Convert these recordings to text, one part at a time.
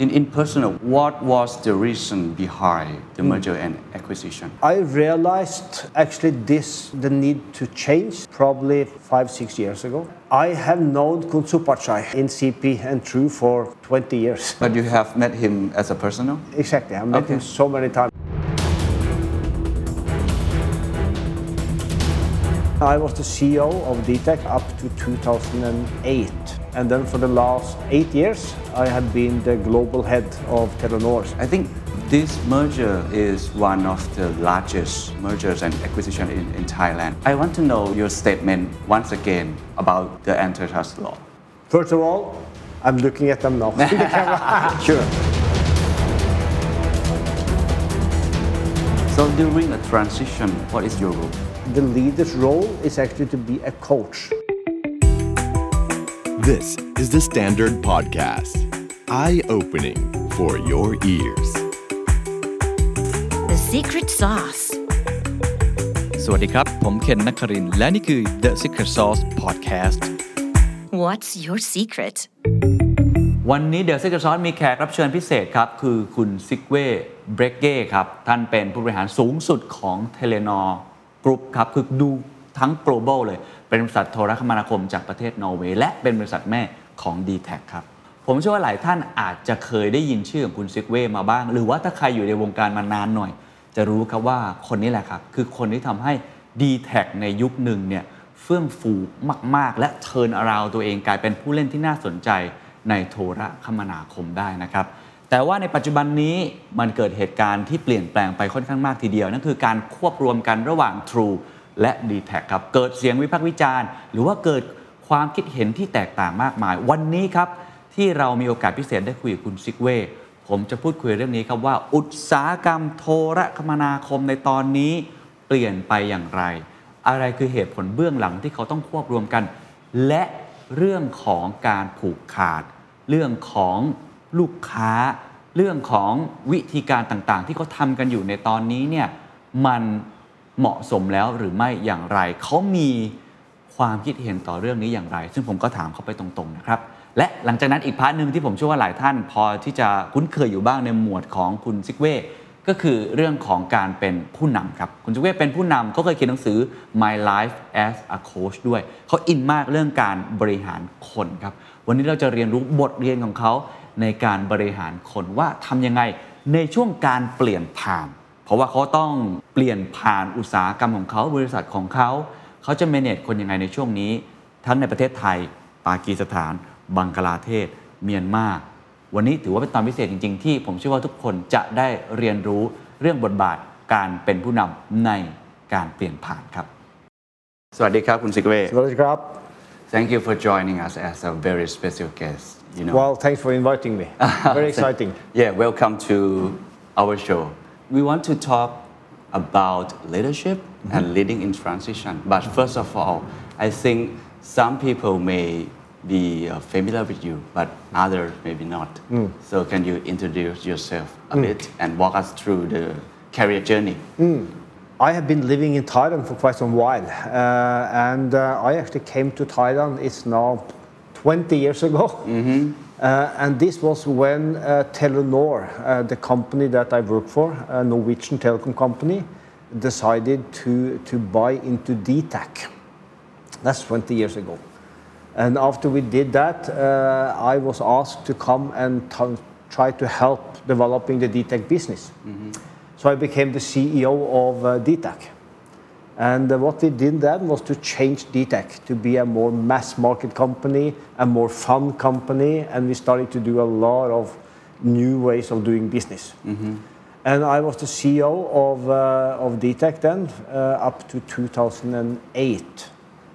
In, in personal, what was the reason behind the hmm. merger and acquisition? I realized actually this the need to change probably five six years ago. I have known Kun Supachai in CP and True for 20 years. But you have met him as a personal? Exactly, I met Okay. him so many times. I was the CEO of DTAC up to 2008. And then for the last eight years, I have been the global head of Telenor. I think this merger is one of the largest mergers and acquisition in, in Thailand. I want to know your statement once again about the antitrust law. First of all, I'm looking at them now. Sure. So during a transition, what is your role? the leader's role is actually to be a coach. This is the Standard Podcast. Eye opening for your ears. The secret sauce. สวัสดีครับ ผมเคนนักครินทร์และนี่คือ The Secret Sauce Podcast What's your secret? วันนี้เดี๋ยวเซกซอนมีแขกรับเชิญพิเศษครับ คือคุณซิกเว่เบรกเก้ครับ ท่านเป็นผู้บริหารสูงสุดของเทเลนอ กรุ๊ปครับคือดูทั้ง global เลย เป็นบริษัทโทรคมนาคมจากประเทศนอร์เวย์และเป็นบริษัทแม่ของ d t แทครับ ผมเชื่อว่าหลายท่านอาจจะเคยได้ยินชื่อของคุณซิกเว่มาบ้าง หรือว่าถ้าใครอยู่ในวงการมานานหน่อย จะรู้ครับว่าคนนี้แหละครับ คือคนที่ทำให้ d t แทในยุคหนึ่งเนี่ยเฟื่องฟูมาก ๆ และเทิร์นอราวตัวเองกลายเป็นผู้เล่นที่น่าสนใจในโทรคมนาคมได้นะครับ แต่ว่าในปัจจุบันนี้มันเกิดเหตุการณ์ที่เปลี่ยนแปลงไปค่อนข้างมากทีเดียว นั่นคือการควบรวมกันระหว่าง True และ d t แทครับ เกิดเสียงวิพากษ์วิจารณ์ หรือว่าเกิดความคิดเห็นที่แตกต่างมากมาย วันนี้ครับ ที่เรามีโอกาสพิเศษได้คุยกับคุณซิกเว่ผมจะพูดคุยเรื่องนี้ครับว่า อุตสาหกรรมโทรคมนาคมในตอนนี้เปลี่ยนไปอย่างไร อะไรคือเหตุผลเบื้องหลังที่เขาต้องควบรวมกัน และเรื่องของการผูกขาด เรื่องของ ลูกค้า เรื่องของวิธีการต่างๆ ที่เขาทำกันอยู่ในตอนนี้เนี่ยมันเหมาะสมแล้วหรือไม่อย่างไร เขามีความคิดเห็นต่อเรื่องนี้อย่างไร ซึ่งผมก็ถามเขาไปตรงๆนะครับ และหลังจากนั้นอีกพาร์ทหนึ่งที่ผมเชื่อว่าหลายท่าน พอที่จะคุ้นเคยอยู่บ้างในหมวดของคุณซิกเว่ก็คือเรื่องของการเป็นผู้นำครับ คุณซิกเว่เป็นผู้นำเขาเคยเขียนหนังสือ My Life as a Coach ด้วย เขาอินมากเรื่องการบริหารคนครับ วันนี้เราจะเรียนรู้บทเรียนของเขา ในการบริหารคนว่าทำยังไงในช่วงการเปลี่ยนผ่าน เพราะว่าเขาต้องเปลี่ยนผ่านอุตสาหกรรมของเขาบริษัทของเขา เขาจะ manage คนยังไงในช่วงนี้ ทั้งในประเทศไทย ปากีสถาน บังกลาเทศ เมียนมาวันนี้ถือว่าเป็นตอนพิเศษจริง ๆ ที่ผมเชื่อว่าทุกคนจะได้เรียนรู้เรื่องบทบาทการเป็นผู้นำในการเปลี่ยนผ่านครับ สวัสดีครับคุณซิกเว่ Well, Grab. Thank you for joining us as a very special guest you know Well, thanks for inviting me. Very exciting. Yeah, welcome to our show. We want to talk about leadership and leading in transition. But first of all, I think some people may be uh, familiar with you, but others maybe not. So can you introduce yourself a bit and walk us through the career journey? I have been living in Thailand for quite some while, uh, and uh, I actually came to Thailand. It's now 20 years ago, uh, and this was when uh, Telenor, uh, the company that I work for, a Norwegian telecom company, decided to to buy into DTAC. That's 20 years ago. And after we did that, uh, I was asked to come and try to help developing the DTAC business. So I became the CEO of uh, DTAC. And uh, what we did then was to change DTAC to be a more mass market company, a more fun company, and we started to do a lot of new ways of doing business. And I was the CEO of, uh, of DTAC then uh, up to 2008.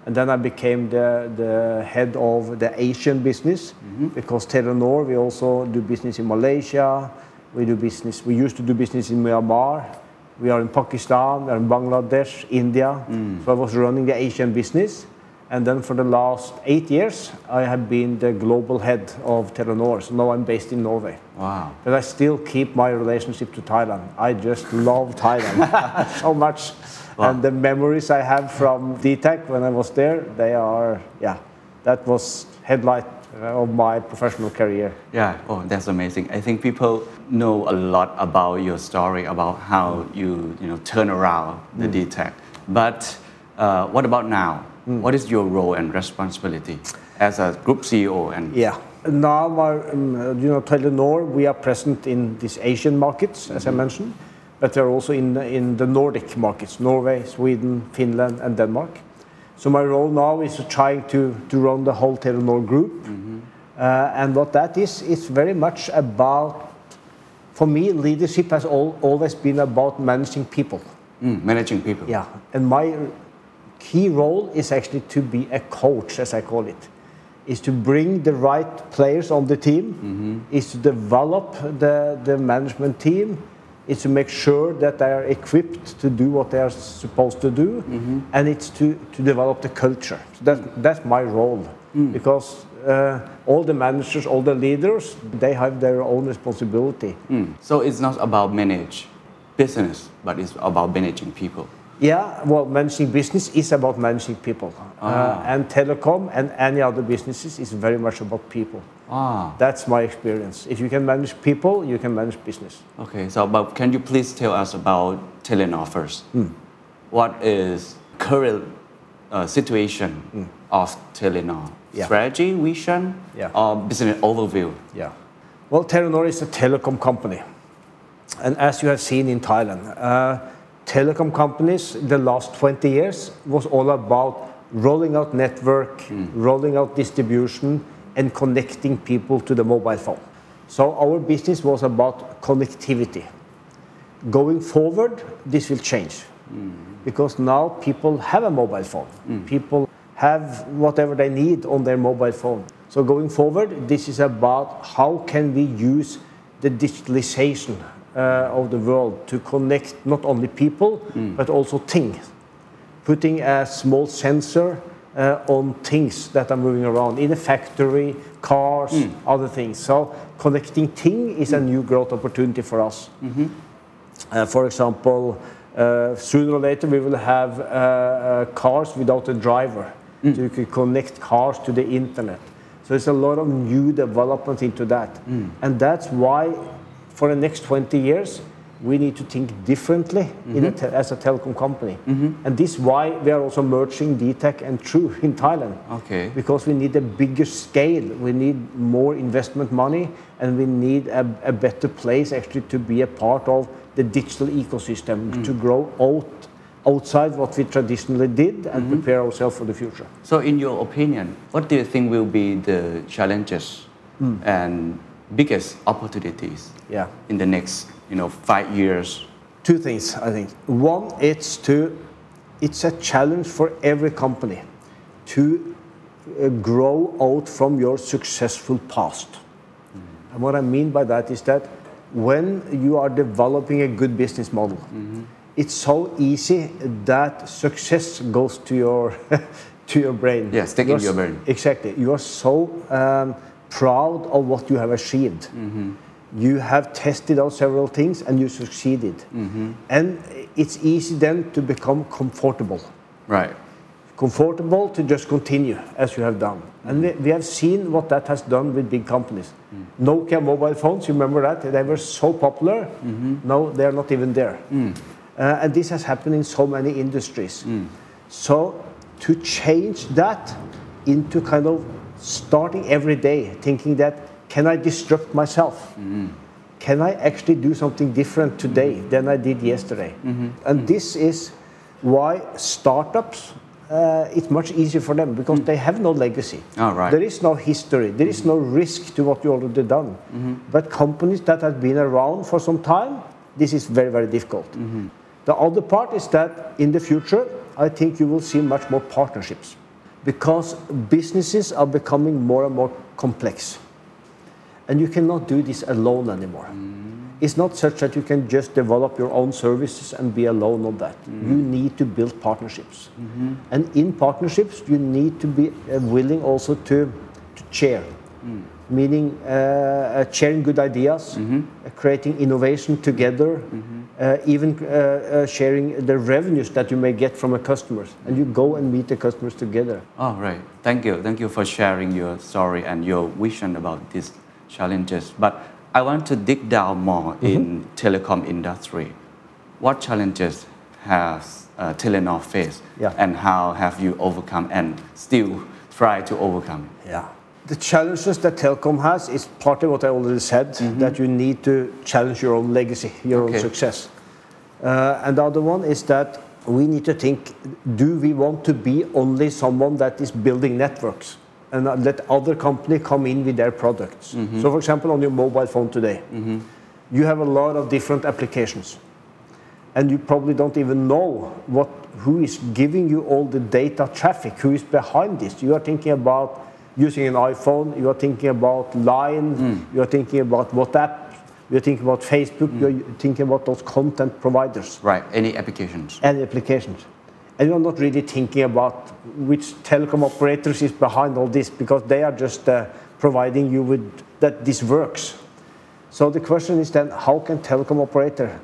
And then I became the, the head of the Asian business because Telenor, we also do business in Malaysia. We do business, we used to do business in Myanmar. We are in Pakistan, we are in Bangladesh, India. Mm. So I was running the Asian business. And then for the last eight years, I have been the global head of Telenor. So now I'm based in Norway. Wow. But I still keep my relationship to Thailand. I just love Thailand so much. And the memories I have from DTAC when I was there, they are, yeah, that was headlight of my professional career. Yeah, oh, that's amazing. I think people know a lot about your story, about how you, you know, turn around the DTAC. But uh, what about now? What is your role and responsibility as a group CEO? And Yeah. Now, our, um, uh, you know, Telenor, we are present in these Asian markets, as I mentioned, but they're also in, in the Nordic markets, Norway, Sweden, Finland, and Denmark. So my role now is trying to, to run the whole Telenor group. Uh, and what that is, is very much about, for me, leadership has al- always been about managing people. Mm, managing people. Yeah, and my key role is actually to be a coach, as I call it, is to bring the right players on the team, is to develop the, the management team, is to make sure that they are equipped to do what they are supposed to do, and it's to, to develop the culture. So that, that's my role, because uh, all the managers, all the leaders, they have their own responsibility. Mm. So it's not about manage business, but it's about managing people. Yeah, well, managing business is about managing people. Uh, and telecom and any other businesses is very much about people. Ah, That's my experience. If you can manage people, you can manage business. okay. So, but can you please tell us about Telenor first? What is current uh, situation of Telenor? Yeah. Strategy, vision, Yeah. or business overview? Yeah. Well, Telenor is a telecom company. And as you have seen in Thailand, uh, telecom companies the last 20 years was all about rolling out network, rolling out distribution, and connecting people to the mobile phone. So our business was about connectivity. Going forward, this will change because now people have a mobile phone. People have whatever they need on their mobile phone. So going forward, this is about how can we use the digitalization uh, of the world to connect not only people but also things. Putting a small sensor on things that are moving around in a factory, cars, other things. So connecting thing is a new growth opportunity for us. Uh, for example, uh, sooner or later we will have uh, uh, cars without a driver. So you can connect cars to the internet. So there's a lot of new development into that. And that's why for the next 20 years, we need to think differently in a mm-hmm. te- as a telecom company. Mm-hmm. And this is why we are also merging DTAC and True in Thailand. Okay. Because we need a bigger scale, we need more investment money, and we need a, a better place actually to be a part of the digital ecosystem mm. to grow out outside what we traditionally did and mm-hmm. prepare ourselves for the future. So, in your opinion, what do you think will be the challenges mm. and biggest opportunities Yeah. in the next, you know, five years? Two things, I think. One, it's to, it's a challenge for every company to uh, grow out from your successful past. And what I mean by that is that when you are developing a good business model, it's so easy that success goes to your to your brain. Yeah, stick in your brain. Exactly. You are so um, proud of what you have achieved. You have tested out several things and you succeeded. Mm-hmm. And it's easy then to become comfortable. Right. Comfortable to just continue as you have done. And we, we have seen what that has done with big companies. Mm. Nokia mobile phones, you remember that? They were so popular. Mm-hmm. Now they're not even there. Mm. Uh, and this has happened in so many industries. Mm. So to change that into kind of starting every day thinking that can I disrupt myself? Mm-hmm. Can I actually do something different today mm-hmm. than I did yesterday? Mm-hmm. And this is why startups. Uh, it's much easier for them because mm. they have no legacy. Oh, right. There is no history. There is no risk to what you already done. But companies that have been around for some time, this is very very difficult. The other part is that in the future, I think you will see much more partnerships because businesses are becoming more and more complex. And you cannot do this alone anymore. It's not such that you can just develop your own services and be alone on that. You need to build partnerships. And in partnerships, you need to be uh, willing also to, to share, meaning uh, uh, sharing good ideas, uh, creating innovation together, uh, even uh, uh, sharing the revenues that you may get from a customers, and you go and meet the customers together. Oh, right. Thank you. Thank you for sharing your story and your vision about these challenges. But I want to dig down more in telecom industry. What challenges has uh, Telenor faced, Yeah. and how have you overcome and still try to overcome? Yeah. The challenges that telecom has is partly what I already said, that you need to challenge your own legacy, your Okay. own success. Uh, and the other one is that we need to think, do we want to be only someone that is building networks and let other company come in with their products? Mm-hmm. So for example, on your mobile phone today, mm-hmm. you have a lot of different applications. And you probably don't even know what who is giving you all the data traffic who is behind this. You are thinking about using an iphone you are thinking about line mm. you are thinking about whatsapp you are thinking about facebook mm. you are thinking about those content providers. Right. Any applications? Any applications and you are not really thinking about which telecom operators is behind all this because they are just uh, providing you with that this works so the question is then, how can telecom operator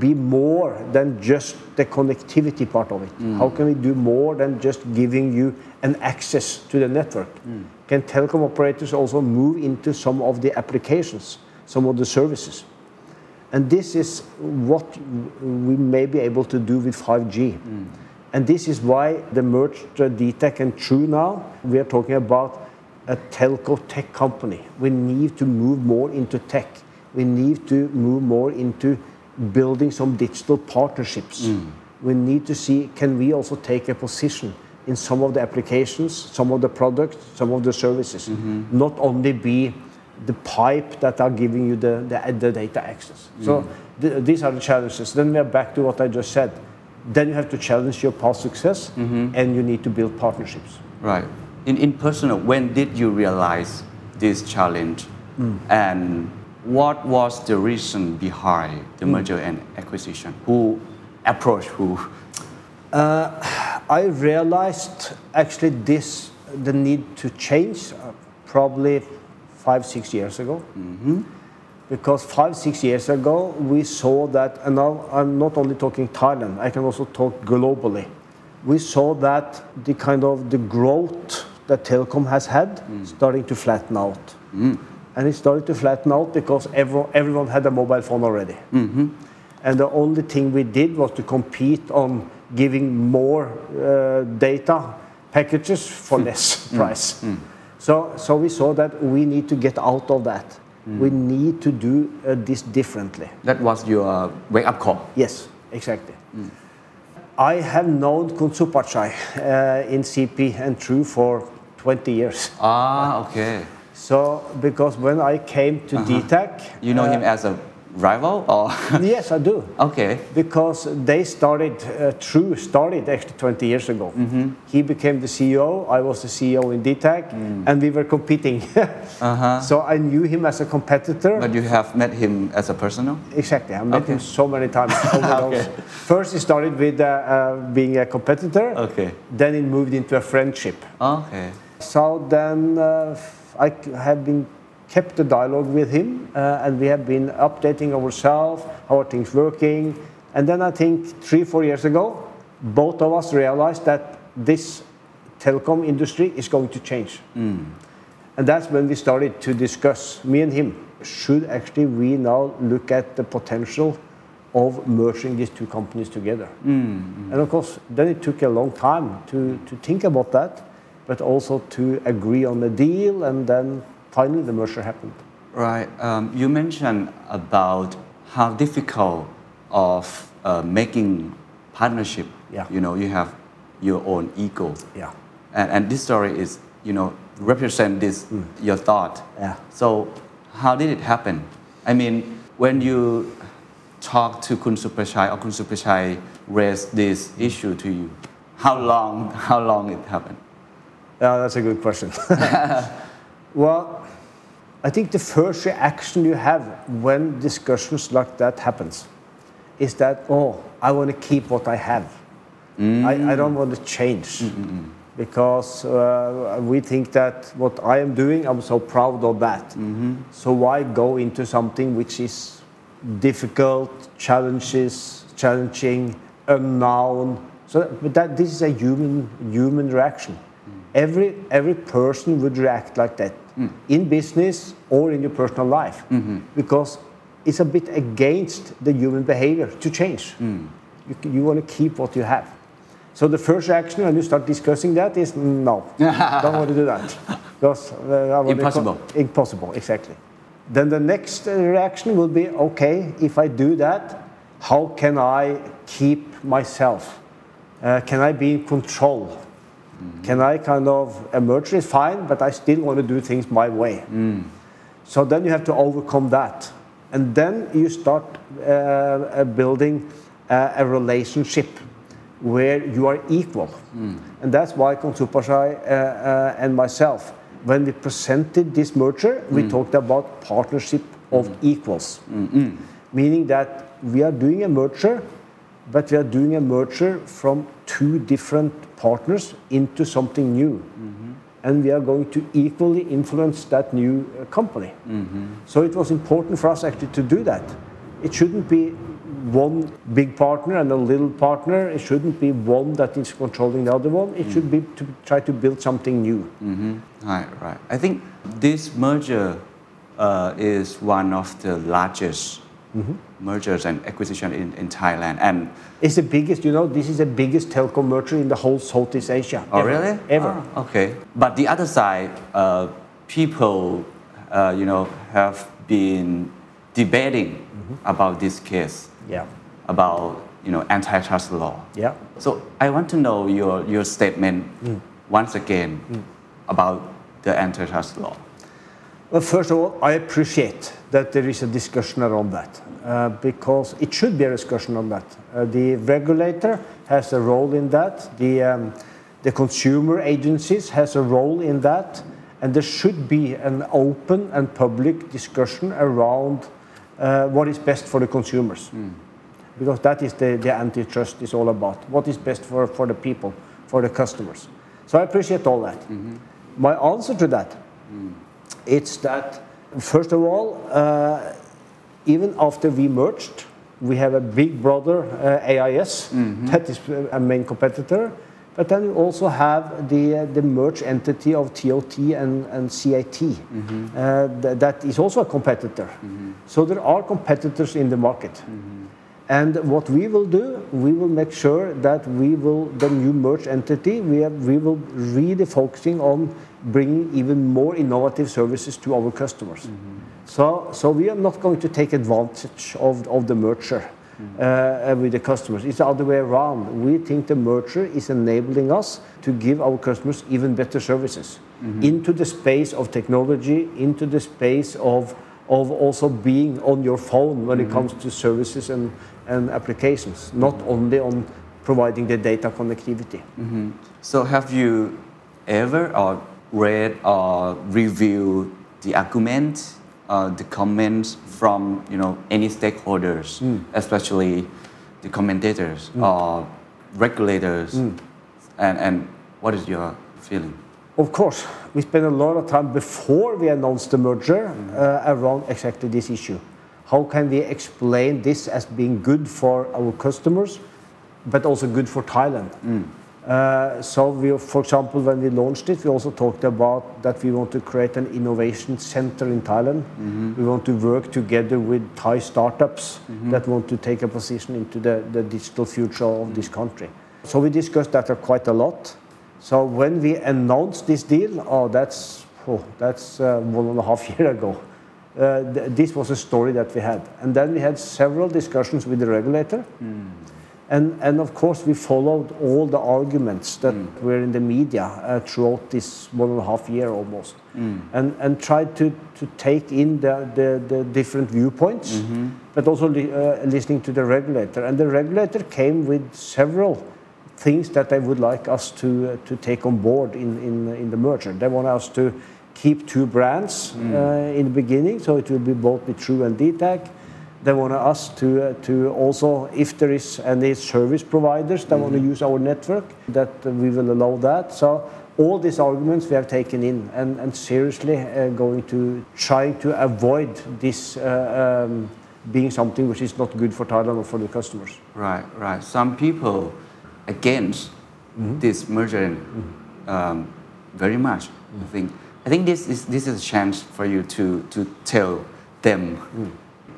be more than just the connectivity part of it? Mm. How can we do more than just giving you an access to the network? Mm. Can telecom operators also move into some of the applications, some of the services? And this is what we may be able to do with 5G. And this is why the merged DTAC and True now, we are talking about a telco tech company. We need to move more into tech. We need to move more into building some digital partnerships. Mm. We need to see can we also take a position in some of the applications, some of the products, some of the services, mm-hmm. not only be the pipe that are giving you the, the, the data access. So mm. th- these are the challenges. Then we are back to what I just said. Then you have to challenge your past success mm-hmm. and you need to build partnerships. Right. In, in personal, when did you realize this challenge? Mm. And what was the reason behind the mm. merger and acquisition? Who approached who? Uh, I realized actually this the need to change uh, probably five six years ago. Mm-hmm. Because five six years ago we saw that, and now I'm not only talking Thailand. I can also talk globally. We saw that the kind of the growth that telecom has had mm. starting to flatten out, mm. and it started to flatten out because everyone, everyone had a mobile phone already. Mm-hmm. And the only thing we did was to compete on giving more uh, data packages for hmm. less hmm. price. Hmm. So, so we saw that we need to get out of that. We need to do uh, this differently. That was your wake up call. Yes, exactly. I have known Kun Supachai uh, in CP and True for 20 years. Ah, okay. So, because when I came to DTAC, You know him as a rival or? yes, I do. okay. because they started uh, true started actually 20 years ago he became the ceo i was the ceo in dtac and we were competing uh-huh. so i knew him as a competitor But you have met him as a personal? exactly i met him so many times. Okay. first he started with uh, uh, being a competitor Okay. then it moved into a friendship Okay. so then uh, I have been kept the dialogue with him, uh, and we have been updating ourselves, how are things working. And then I think three, four years ago, both of us realized that this telecom industry is going to change. Mm. And that's when we started to discuss, me and him, should actually we now look at the potential of merging these two companies together? Mm, mm. And of course, then it took a long time to, to think about that, but also to agree on the deal, and then finally the merger happened. Right. Um, you mentioned about how difficult of uh, making partnership. Yeah. You know, you have your own ego. Yeah. And, and this story is, you know, represent this your thought. Yeah. So how did it happen? I mean, when you talk to Kun Supachai or Kun Supachai raised this issue to you, how long how long it happened? Yeah, that's a good question. well, I think the first reaction you have when discussions like that happens is that, oh, I want to keep what I have. I, I don't mm. want to change. Mm, mm, because uh, we think that what I am doing, I'm so proud of that. Mm-hmm. So why go into something which is difficult, challenges, challenging, unknown. So but that this is a human human reaction. Every every person would react like that in business or in your personal life because it's a bit against the human behavior to change. You, you want to keep what you have. So the first reaction when you start discussing that is no, don't want to do that. Because uh, I want co- Impossible. impossible, exactly. Then the next uh, reaction will be okay, if I do that, how can I keep myself? Uh, can I be in control? Can I kind of emerge is fine, but I still want to do things my way. So then you have to overcome that. And then you start uh, uh, building uh, a relationship where you are equal. And that's why Kun Supachai uh, uh, and myself, when we presented this merger, we talked about partnership of equals. Meaning that we are doing a merger, but we are doing a merger from two different partners into something new and we are going to equally influence that new uh, company. So it was important for us actually to do that. It shouldn't be one big partner and a little partner. It shouldn't be one that is controlling the other one. It should be to try to build something new. Right, right. I think this merger uh, is one of the largest mergers and acquisition in, in Thailand. And It's the biggest, you know, this is the biggest telco merger in the whole Southeast Asia. oh, ever, really? Ever. Oh, okay. But the other side, uh, people, uh, you know, have been debating about this case, Yeah. about you know antitrust law. Yeah. So I want to know your your statement once again about the antitrust law. Well, first of all, I appreciate that there is a discussion around that uh, because it should be a discussion on that. Uh, the regulator has a role in that. The, um, the consumer agencies has a role in that, and there should be an open and public discussion around uh, what is best for the consumers, because that is the, the antitrust is all about. What is best for, for the people, for the customers. So I appreciate all that. My answer to that it's that, first of all, uh, even after we merged, we have a big brother, uh, AIS, that is a main competitor. But then we also have the, uh, the merged entity of TOT and, and CAT. Uh, th- that is also a competitor. So there are competitors in the market. And what we will do, we will make sure that we will, the new merged entity, we, have, we will really focusing on bringing even more innovative services to our customers. So, so we are not going to take advantage of, the merger uh, with the customers. It's the other way around. We think the merger is enabling us to give our customers even better services into the space of technology, into the space of of also being on your phone when it comes to services and, and applications, not only on providing the data connectivity. So have you ever or read or review the argument, uh, the comments from you know any stakeholders, hmm. especially the commentators hmm. or regulators, hmm. and and what is your feeling? Of course, we spent a lot of time before we announced the merger uh, around exactly this issue. How can we explain this as being good for our customers, but also good for Thailand? Uh, so, we, for example, when we launched it, we also talked about that we want to create an innovation center in Thailand. We want to work together with Thai startups that want to take a position into the, the digital future of this country. So, we discussed that quite a lot. So when we announced this deal, oh, that's oh, that's uh, one and a half year ago. Uh, th- this was a story that we had, and then we had several discussions with the regulator, and and of course we followed all the arguments that were in the media uh, throughout this one and a half year almost, and and tried to to take in the the, the different viewpoints, but also li- uh, listening to the regulator, and the regulator came with several things that they would like us to uh, to take on board in, in in the merger. They want us to keep two brands uh, in the beginning, so it will be both be True and DTAC. They want us to uh, to also, if there is any service providers that want to use our network, that we will allow that. So all these arguments we have taken in and, and seriously uh, going to try to avoid this uh, um, being something which is not good for Thailand or for the customers. Right, right. Some people against this merger um, very much. I think. I think this is this is a chance for you to to tell them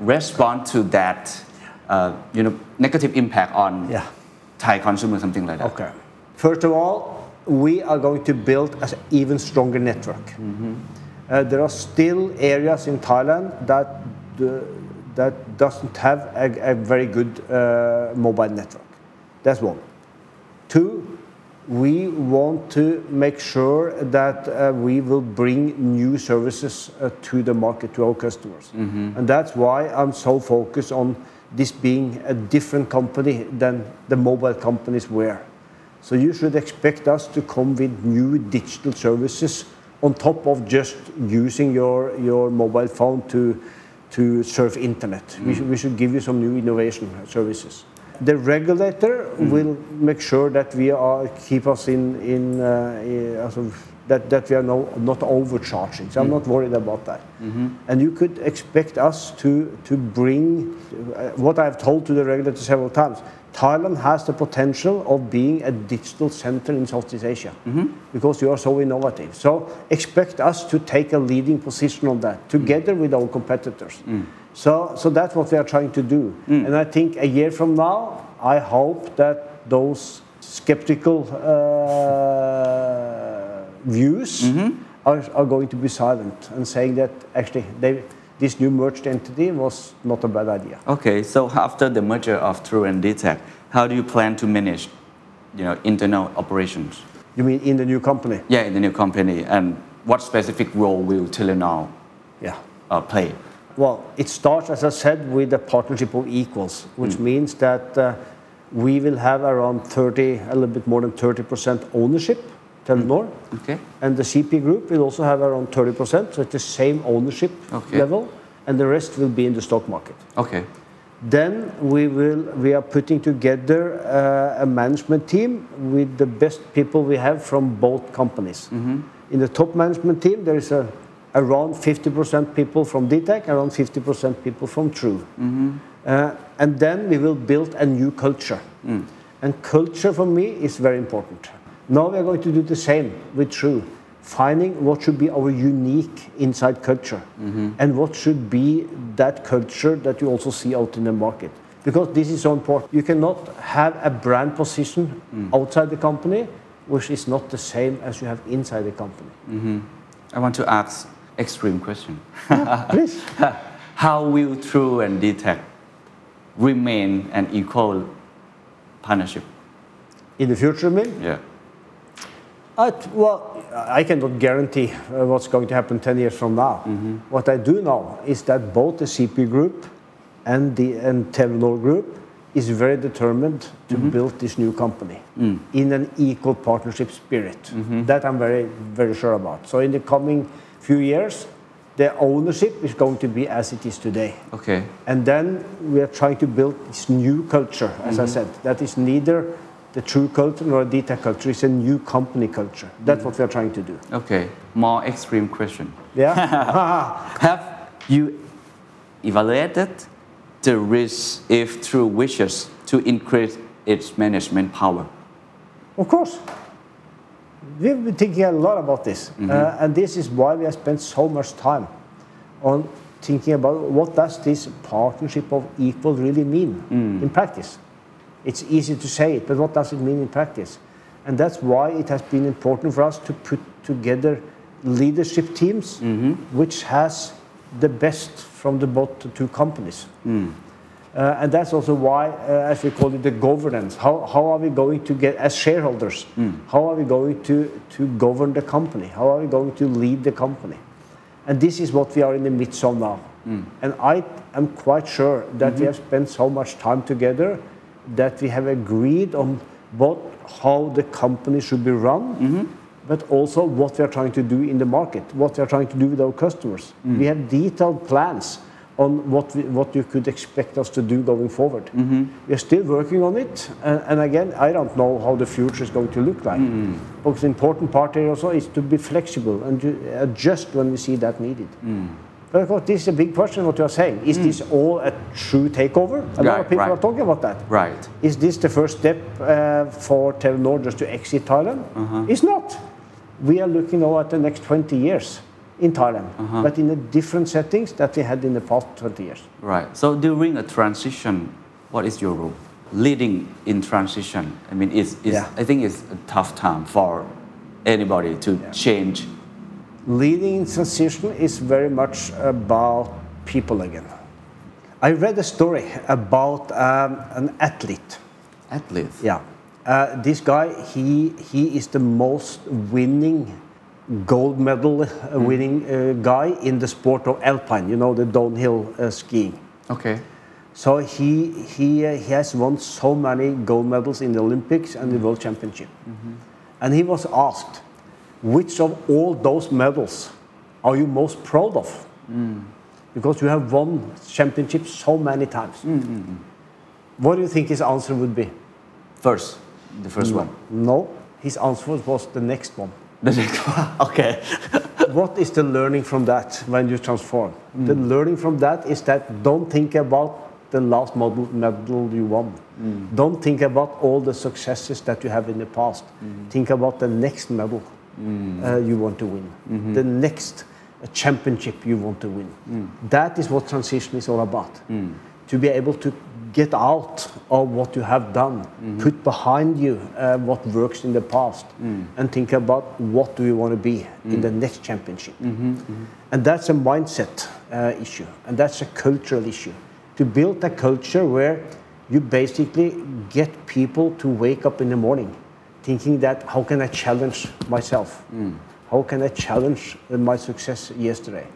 respond to that, uh, you know, negative impact on Yeah. Thai consumer, something like that. Okay. First of all, we are going to build an even stronger network. Uh, there are still areas in Thailand that uh, that doesn't have a, a very good uh, mobile network. That's one. Two, we want to make sure that uh, we will bring new services uh, to the market to our customers. And that's why I'm so focused on this being a different company than the mobile companies were. So you should expect us to come with new digital services on top of just using your, your mobile phone to, to surf internet. We, should, we should give you some new innovation services. The regulator mm. will make sure that we are keep us in, in, uh, eh, in sort that, that we are no, not overcharging. So I'm mm. not worried about that. Mm-hmm. And you could expect us to, to bring uh, what I've told to the regulator several times. Thailand has the potential of being a digital center in Southeast Asia mm-hmm. because you are so innovative. So expect us to take a leading position on that together mm. with our competitors. So, so that's what we are trying to do. And I think a year from now, I hope that those skeptical uh, views are, are going to be silent and saying that actually they, this new merged entity was not a bad idea. Okay, so after the merger of True and DTAC, how do you plan to manage, you know, internal operations? You mean in the new company? Yeah, in the new company, and what specific role will Telenor Yeah. uh, play? Well, it starts, as I said, with a partnership of equals, which means that uh, we will have around 30, a little bit more than 30% ownership, Telenor. Okay. And the CP group will also have around 30%, so it's the same ownership Okay. level, and the rest will be in the stock market. Okay. Then we will we are putting together uh, a management team with the best people we have from both companies. In the top management team, there is a, around 50% people from DTAC, around 50% people from True. Mm-hmm. Uh, and then we will build a new culture. Mm. And culture for me is very important. Now we are going to do the same with True, finding what should be our unique inside culture mm-hmm. and what should be that culture that you also see out in the market. Because this is so important. You cannot have a brand position mm. outside the company which is not the same as you have inside the company. Mm-hmm. I want to ask extreme question. Please. How will True and DTAC remain an equal partnership? In the future, I mean, Yeah. Uh, well, I cannot guarantee uh, what's going to happen 10 years from now. What I do know is that both the CP group and the and Telenor group is very determined to build this new company in an equal partnership spirit. That I'm very, very sure about. So in the coming few years, the ownership is going to be as it is today. Okay. And then we are trying to build this new culture, as I mm-hmm. said, that is neither the true culture nor a data culture, it's a new company culture. That's mm-hmm. what we are trying to do. Okay. More extreme question. Yeah? Have you evaluated the risk if True wishes to increase its management power? of course. We've been thinking a lot about this. Uh, and this is why we have spent so much time on thinking about what does this partnership of equal really mean in practice. It's easy to say it, but what does it mean in practice? And that's why it has been important for us to put together leadership teams which has the best from the both two companies. Uh, Uh, and that's also why, uh, as we call it, the governance. How, how are we going to get, as shareholders, mm. how are we going to, to govern the company? How are we going to lead the company? And this is what we are in the midst of now. Mm. And I am quite sure that we mm-hmm. have spent so much time together that we have agreed on both how the company should be run, mm-hmm. but also what we are trying to do in the market, what we are trying to do with our customers. Mm. We have detailed plans on what, we, what you could expect us to do going forward. Mm-hmm. We are still working on it, and, and again, I don't know how the future is going to look like. Mm-hmm. Because the important part here also is to be flexible and to adjust when we see that needed. Mm. But of course, this is a big question. What you are saying is mm. this all a true takeover? A lot of people right. are talking about that. Right. Is this the first step uh, for Telenor just to exit Thailand? Uh-huh. It's not. We are looking now at the next 20 years in Thailand, but in a different settings that we had in the past 20 years. Right. So during a transition, what is your role? Leading in transition. I mean, it's, it's Yeah. I think it's a tough time for anybody to change. Leading in transition is very much about people again. I read a story about um, an athlete. Athletes. Yeah. Uh, this guy, he, he is the most winning gold medal uh, winning uh, guy in the sport of alpine, you know, the downhill uh, skiing. Okay. So he, he, uh, he has won so many gold medals in the Olympics and the World Championship. And he was asked, which of all those medals are you most proud of? Because you have won championships so many times. What do you think his answer would be? First, the first one. No, his answer was the next one. The next one. Okay. what is the learning from that when you transform? Hmm. The learning from that is that don't think about the last model, medal you won. Hmm. Don't think about all the successes that you have in the past. Hmm. Think about the next medal uh, you want to win, mm-hmm. the next uh, championship you want to win. That is what transition is all about. To be able to get out of what you have done, mm-hmm. put behind you uh, what works in the past, mm. and think about what do you want to be in mm. the next championship. Mm-hmm, mm-hmm. And that's a mindset uh, issue, and that's a cultural issue. To build a culture where you basically get people to wake up in the morning thinking that how can I challenge myself? Mm. How can I challenge uh, my success yesterday?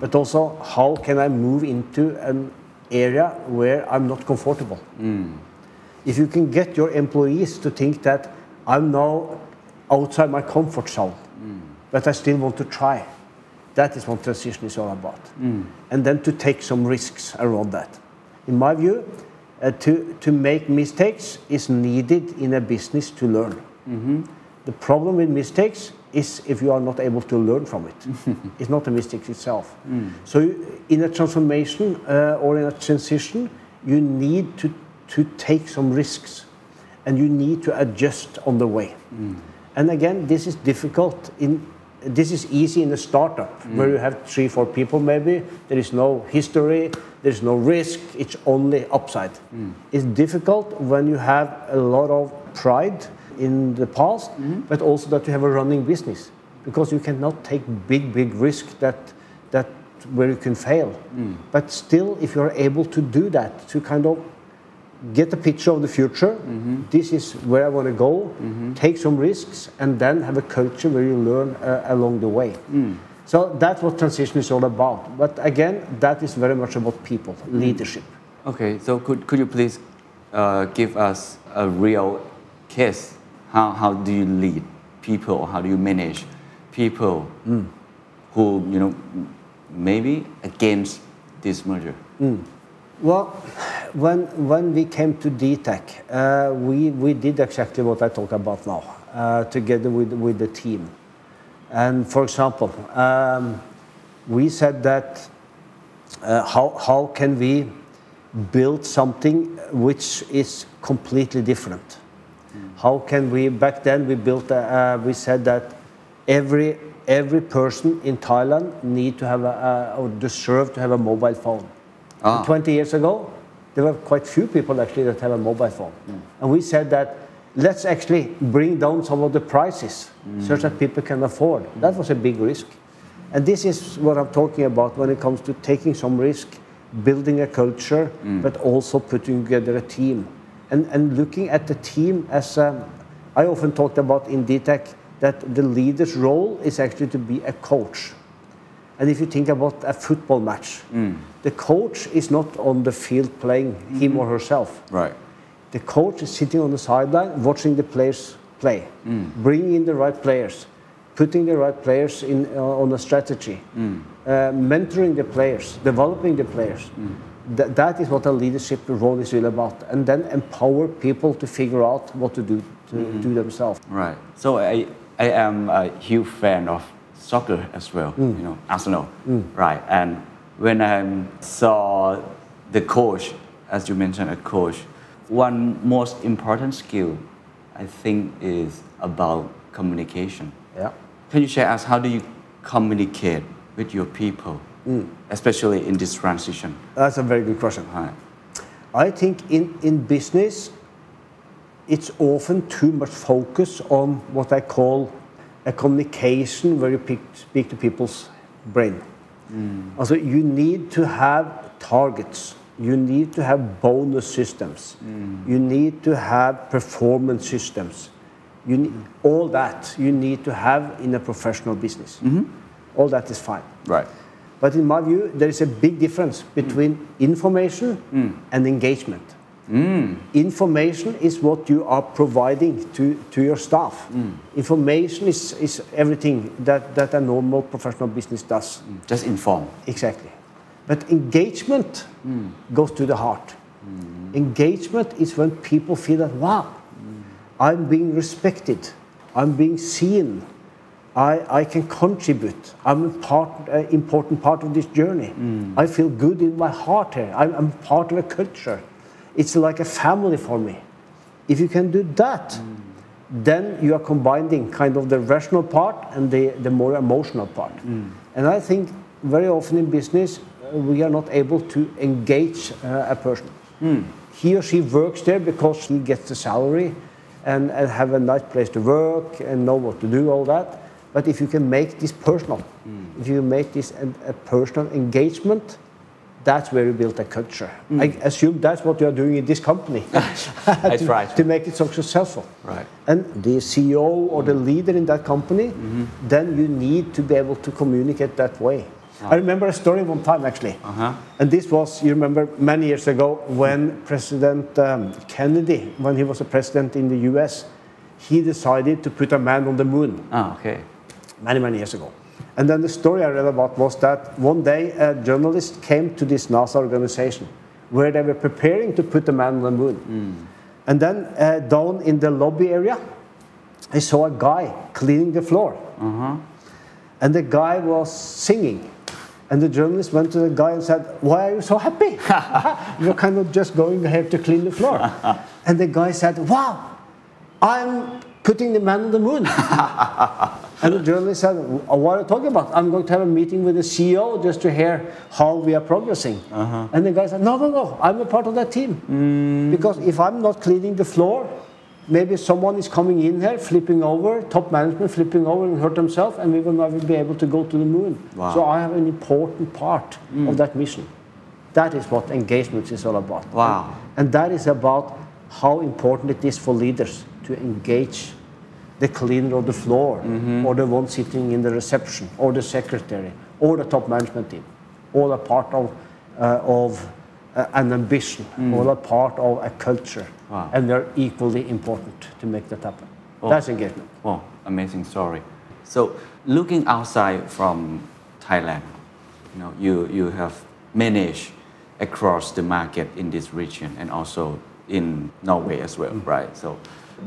But also, how can I move into an area where I'm not comfortable? Mm. If you can get your employees to think that I'm now outside my comfort zone, mm. but I still want to try, that is what transition is all about. Mm. And then to take some risks around that. In my view, uh, to, to make mistakes is needed in a business to learn. Mm-hmm. The problem with mistakes is if you are not able to learn from it. it's not a mistake itself. Mm. So, in a transformation uh, or in a transition, you need to, to take some risks and you need to adjust on the way. Mm. And again, this is difficult in this is easy in a startup mm. where you have three, four people maybe. There is no history, there is no risk, it's only upside. It's difficult when you have a lot of pride in the past, mm-hmm. but also that you have a running business because you cannot take big, big risk that that where you can fail. Mm. But still, if you are able to do that, to kind of get a picture of the future. Mm-hmm. This is where I want to go. Mm-hmm. Take some risks, and then have a culture where you learn uh, along the way. Mm. So that's what transition is all about. But again, that is very much about people, leadership. Okay, so could, could you please uh, give us a real case? How, how do you lead people? How do you manage people who, you know, maybe against this merger? Well, when, when we came to DTAC, uh, we, we did exactly what I talk about now, uh, together with, with the team. And for example, um, we said that uh, how, how can we build something which is completely different? How can we, back then we built, a, uh, we said that every, every person in Thailand need to have a, or deserve to have a mobile phone. Ah. 20 years ago, there were quite few people actually that have a mobile phone. Hmm. And we said that let's actually bring down some of the prices hmm. such that people can afford. Hmm. That was a big risk. And this is what I'm talking about when it comes to taking some risk, building a culture, but also putting together a team. And, and looking at the team as um, I often talked about in DTAC that the leader's role is actually to be a coach. And if you think about a football match, mm. the coach is not on the field playing him or mm-hmm. herself. Right. The coach is sitting on the sideline watching the players play, mm. bringing in the right players, putting the right players in, uh, on a strategy, mm. uh, mentoring the players, developing the players. Th- that is what a leadership role is all about. And then empower people to figure out what to do to mm-hmm. do themselves. Right. So I, I am a huge fan of soccer as well. Mm. You know, Arsenal. Mm. Right. And when I saw the coach, as you mentioned, a coach, one most important skill I think is about communication. Yeah. Can you share us how do you communicate with your people, Mm. especially in this transition? That's a very good question. Right. I think in, in business, it's often too much focus on what I call a communication where you pick, speak to people's brain. Mm. Also, you need to have targets. You need to have bonus systems. Mm. You need to have performance systems. You need, all that you need to have in a professional business. Mm-hmm. All that is fine. Right. But in my view, there is a big difference between information mm. and engagement. Mm. Information is what you are providing to, to your staff. Mm. Information is, is everything that, that a normal professional business does. Just inform. Exactly. But engagement goes to the heart. Engagement is when people feel that, wow, I'm being respected, I'm being seen, I, I can contribute, I'm a part, an important part of this journey. Mm. I feel good in my heart here, I'm, I'm part of a culture. It's like a family for me. If you can do that, mm. then you are combining kind of the rational part and the, the more emotional part. Mm. And I think very often in business, uh, we are not able to engage uh, a person. He or she works there because he gets the salary and, and have a nice place to work and know what to do, all that. But if you can make this personal, mm. if you make this a, a personal engagement, that's where you build a culture. Mm. I assume that's what you are doing in this company. That's to, right. To make it so successful. Right. And the CEO or the mm. leader in that company, mm-hmm. then you need to be able to communicate that way. Ah. I remember a story one time actually. Uh-huh. And this was, you remember, many years ago when President um, Kennedy, when he was a president in the US, he decided to put a man on the moon Ah, okay. Many, many years ago. And then the story I read about was that one day a journalist came to this NASA organization where they were preparing to put a man on the moon. And then uh, down in the lobby area, I saw a guy cleaning the floor. And the guy was singing. And the journalist went to the guy and said, Why are you so happy? You're kind of just going ahead to clean the floor. and the guy said, Wow, I'm putting the man on the moon. And the journalist said, uh, What are you talking about? I'm going to have a meeting with the CEO just to hear how we are progressing. Uh-huh. And the guy said, No, no, no, I'm a part of that team. Mm. Because if I'm not cleaning the floor, maybe someone is coming in here, flipping over, top management flipping over and hurt themselves, and we will never be able to go to the moon. Wow. So I have an important part of mm. that mission. That is what engagement is all about. Wow. And that is about how important it is for leaders to engage the cleaner of the floor, or the one sitting in the reception, or the secretary, or the top management team. All a part of, uh, of uh, an ambition, all a part of a culture. Wow. And they're equally important to make that happen. Oh. That's engagement. Wow, amazing story. So, looking outside from Thailand, you know, you, you have managed across the market in this region and also in Norway as well, right? So,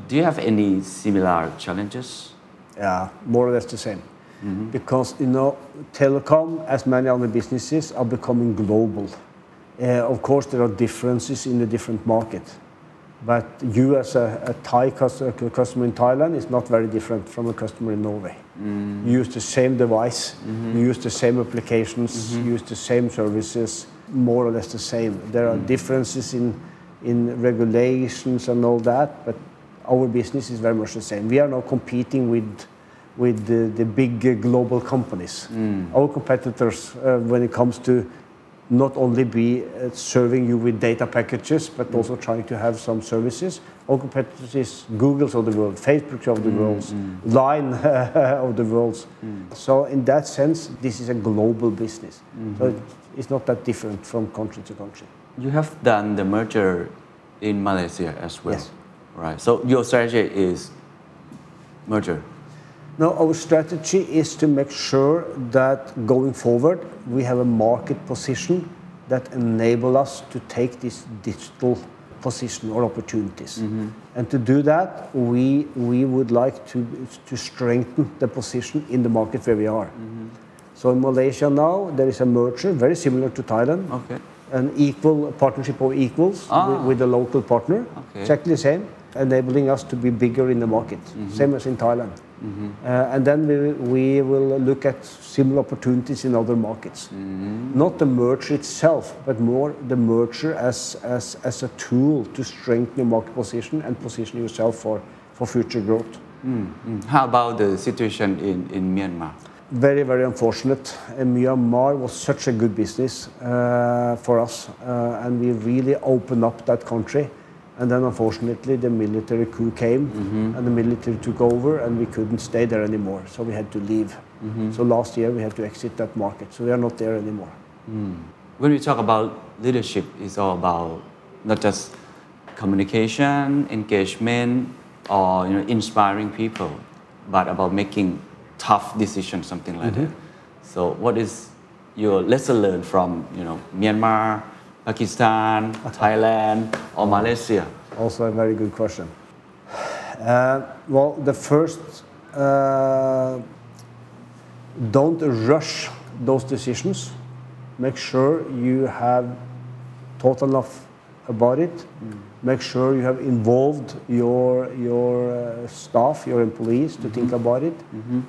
do you have any similar challenges? Yeah, more or less the same. Mm-hmm. Because you know, telecom, as many other businesses, are becoming global. Uh, of course, there are differences in the different markets, but you as a, a Thai cus- a customer in Thailand is not very different from a customer in Norway. Mm. You use the same device, mm-hmm. you use the same applications, mm-hmm. you use the same services, more or less the same. There are mm. differences in in regulations and all that, but our business is very much the same. We are now competing with with the, the big global companies. Mm. Our competitors, uh, when it comes to not only be uh, serving you with data packages, but mm. also trying to have some services. Our competitors is Google's of the world, Facebook's of the mm, world, Line of the world. So in that sense, this is a global business. Mm-hmm. So it's not that different from country to country. You have done the merger in Malaysia as well, Yes. Right? So, your strategy is merger. No, our strategy is to make sure that going forward, we have a market position that enable us to take this digital position or opportunities. And to do that, we, we would like to, to strengthen the position in the market where we are. So in Malaysia now, there is a merger very similar to Thailand. Okay. An equal partnership of equals Ah. with, with a local partner. Okay. Exactly the same, enabling us to be bigger in the market, same as in Thailand. Uh, and then we, we will look at similar opportunities in other markets. Not the merger itself, but more the merger as, as, as a tool to strengthen your market position and position yourself for, for future growth. Mm. How about the situation in, in Myanmar? Very, very unfortunate. Uh, Myanmar was such a good business uh, for us, uh, and we really opened up that country. And then, unfortunately, the military coup came, mm-hmm. and the military took over, and we couldn't stay there anymore. So we had to leave. Mm-hmm. So last year we had to exit that market. So we are not there anymore. Mm. When we talk about leadership, it's all about not just communication, engagement, or you know, inspiring people, but about making tough decisions, something like mm-hmm. that. So, what is your lesson learned from you know Myanmar, Pakistan, Thailand, or Malaysia? Also, a very good question. Uh, well, the first, uh, don't rush those decisions. Make sure you have thought enough about it. Make sure you have involved your your uh, staff, your employees, to think about it.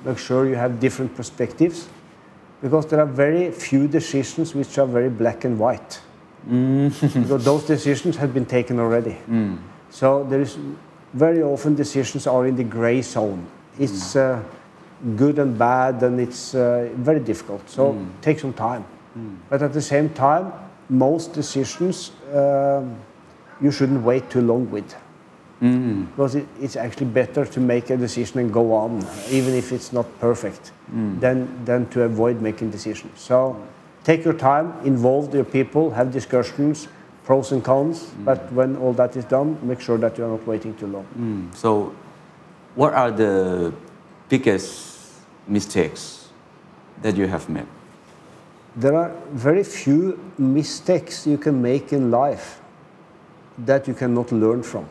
Make sure you have different perspectives, because there are very few decisions which are very black and white Mm. because those decisions have been taken already. Mm. So there is very often decisions are in the gray zone. It's mm. uh, good and bad, and it's uh, very difficult. So take some time. But at the same time, most decisions um you shouldn't wait too long with. Because it, it's actually better to make a decision and go on, even if it's not perfect, than, than to avoid making decisions. So take your time, involve your people, have discussions, pros and cons, mm. but when all that is done, make sure that you are not waiting too long. Mm. So, what are the biggest mistakes that you have made? There are very few mistakes you can make in life that you cannot learn from.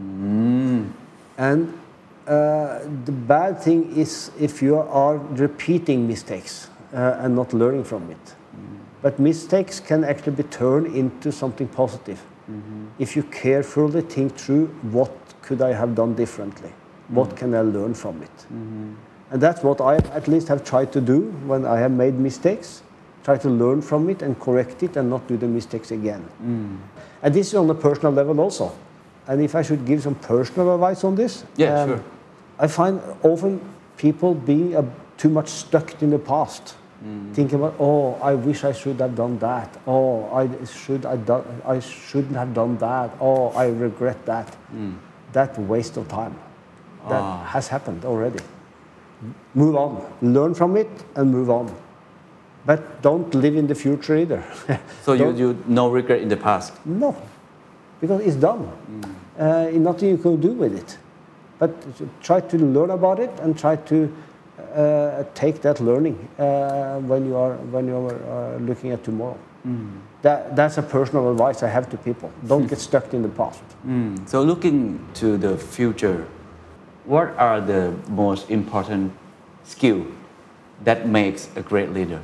Mm. And uh, the bad thing is if you are repeating mistakes uh, and not learning from it. Mm-hmm. But mistakes can actually be turned into something positive mm-hmm. if you carefully think through what could I have done differently? What mm-hmm. can I learn from it? And that's what I at least have tried to do when I have made mistakes. Try to learn from it and correct it and not do the mistakes again. Mm. And this is on a personal level also. And if I should give some personal advice on this, Yeah, um, sure. I find often people being uh, too much stuck in the past, Mm. thinking about, oh, I wish I should have done that. Oh, I should I done, I shouldn't have done that. Oh, I regret that. Mm. That waste of time. That ah. has happened already. Move on, learn from it, and move on. But don't live in the future either. So you, you no regret in the past. no, because it's done. Mm. Uh, nothing you can do with it. But try to learn about it and try to take that learning uh, when you are when you are uh, looking at tomorrow. That, that's a personal advice I have to people. Don't get stuck in the past. So looking to the future, what are the most important skill that makes a great leader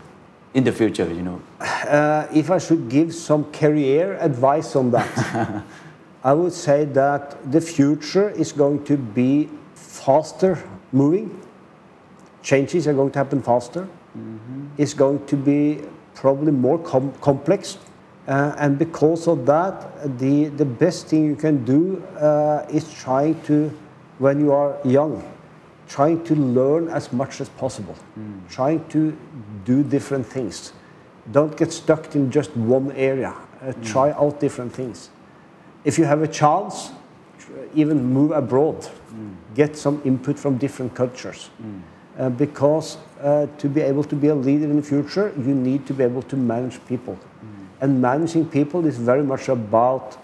in the future? You know, Uh, if I should give some career advice on that, I would say that the future is going to be faster moving. Changes are going to happen faster. It's going to be probably more com- complex. Uh, and because of that, the, the best thing you can do uh, is trying to, when you are young, trying to learn as much as possible, trying to do different things. Don't get stuck in just one area. Uh, Try out different things. If you have a chance, tr- even move abroad, get some input from different cultures. Uh, because uh, to be able to be a leader in the future, you need to be able to manage people. And managing people is very much about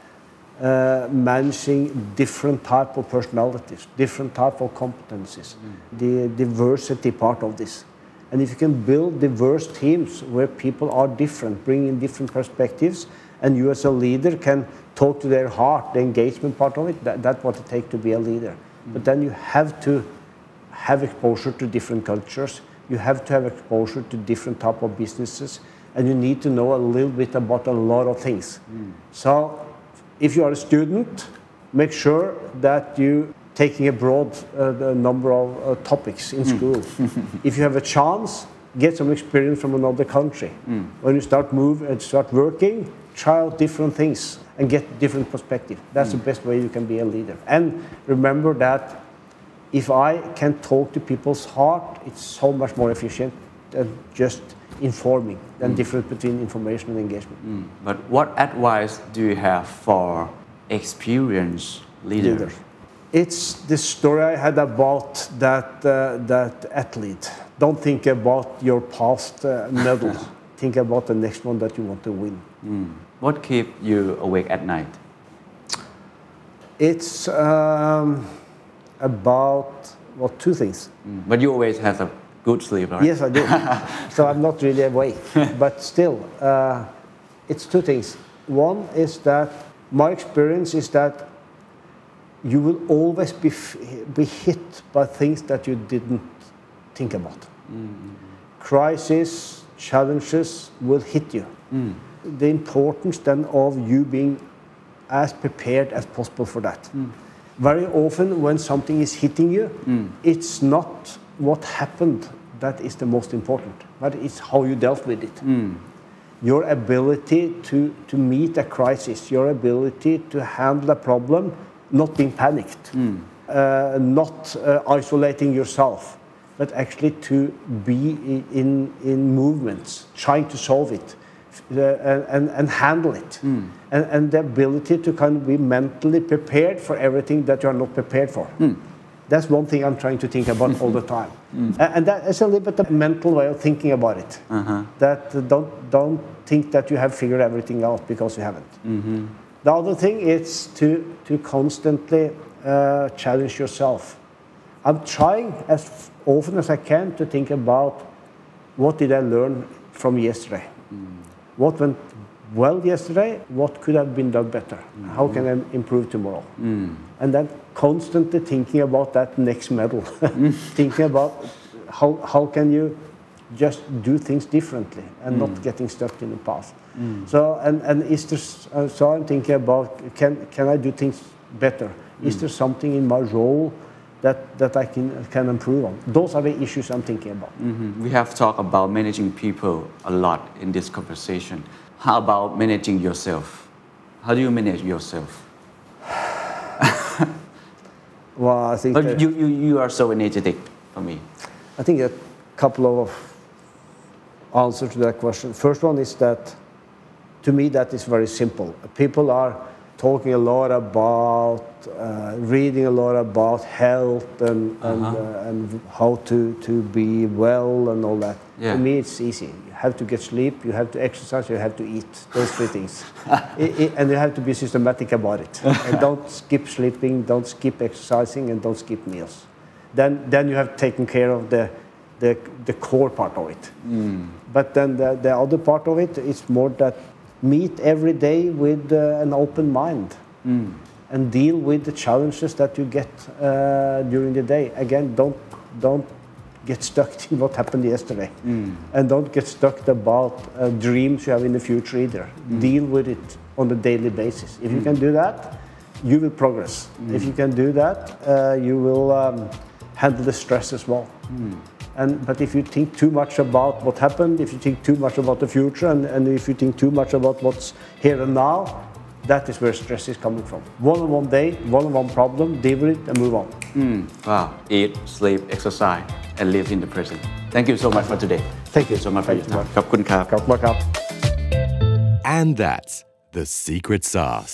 uh, managing different type of personalities, different type of competencies, the diversity part of this. And if you can build diverse teams where people are different, bring in different perspectives, and you as a leader can talk to their heart, the engagement part of it, that, that's what it takes to be a leader. But then you have to have exposure to different cultures, you have to have exposure to different type of businesses, and you need to know a little bit about a lot of things. So, if you are a student, make sure that you taking a broad uh, the number of uh, topics in school. if you have a chance, get some experience from another country. When you start move and start working, try out different things and get different perspective. That's the best way you can be a leader. And remember that if I can talk to people's heart, it's so much more efficient than just informing than difference between information and engagement. But what advice do you have for experienced leaders? Leaders. It's the story I had about that, uh, that athlete. Don't think about your past uh, medal. think about the next one that you want to win. What keep you awake at night? It's um, about, well, two things. Mm, but you always have a good sleep, right? Yes, I do. so I'm not really awake. but still, uh, it's two things. One is that my experience is that you will always be, f- be hit by things that you didn't think about. Mm-hmm. Crisis, challenges will hit you. Mm. The importance then of you being as prepared as possible for that. Mm. Very often, when something is hitting you, it's not what happened that is the most important, but it's how you dealt with it. Your ability to, to meet a crisis, your ability to handle a problem, not being panicked, uh, not uh, isolating yourself, but actually to be in, in movements, trying to solve it and, and, and handle it. Hmm. And, and the ability to kind of be mentally prepared for everything that you are not prepared for. Hmm. That's one thing I'm trying to think about all the time. Hmm. A- And that is a little bit of a mental way of thinking about it. Uh-huh. That uh, don't, don't think that you have figured everything out because you haven't. Mm-hmm. The other thing is to, to constantly uh, challenge yourself. I'm trying as often as I can to think about what did I learn from yesterday? What went well yesterday? What could have been done better? Mm-hmm. How can I improve tomorrow? Mm. And then constantly thinking about that next medal, mm. thinking about how, how can you just do things differently and not mm. getting stuck in the past. So and and is there, uh, so I'm thinking about can can I do things better? Is there something in my role that that I can can improve on? Those are the issues I'm thinking about. Mhm. We have talked about managing people a lot in this conversation. How about managing yourself? How do you manage yourself? Well, I think But that- you, you, you are so energetic for me. I think a couple of answers to that question. First one is that to me that is very simple. People are talking a lot about uh, reading a lot about health and and, uh, and how to, to be well and all that. Yeah. To me it's easy. You have to get sleep, you have to exercise, you have to eat. Those three things. I- I- and you have to be systematic about it. and don't skip sleeping, don't skip exercising, and don't skip meals. Then, then you have taken care of the, the, the core part of it. But then the, the other part of it is more that meet every day with uh, an open mind and deal with the challenges that you get uh, during the day. Again, don't, don't get stuck in what happened yesterday. And don't get stuck about uh, dreams you have in the future either. Deal with it on a daily basis. If you can do that, you will progress. If you can do that, uh, you will um, handle the stress as well. And, but if you think too much about what happened, if you think too much about the future, and, and if you think too much about what's here and now, that is where stress is coming from. One on one day, one on one problem, deal with it, and move on. Wow. Eat, sleep, exercise, and live in the present. Thank you so much for today. Thank you. so much for Thank your you time. ขอบคุณครับ ครับมาครับ And that's the secret sauce.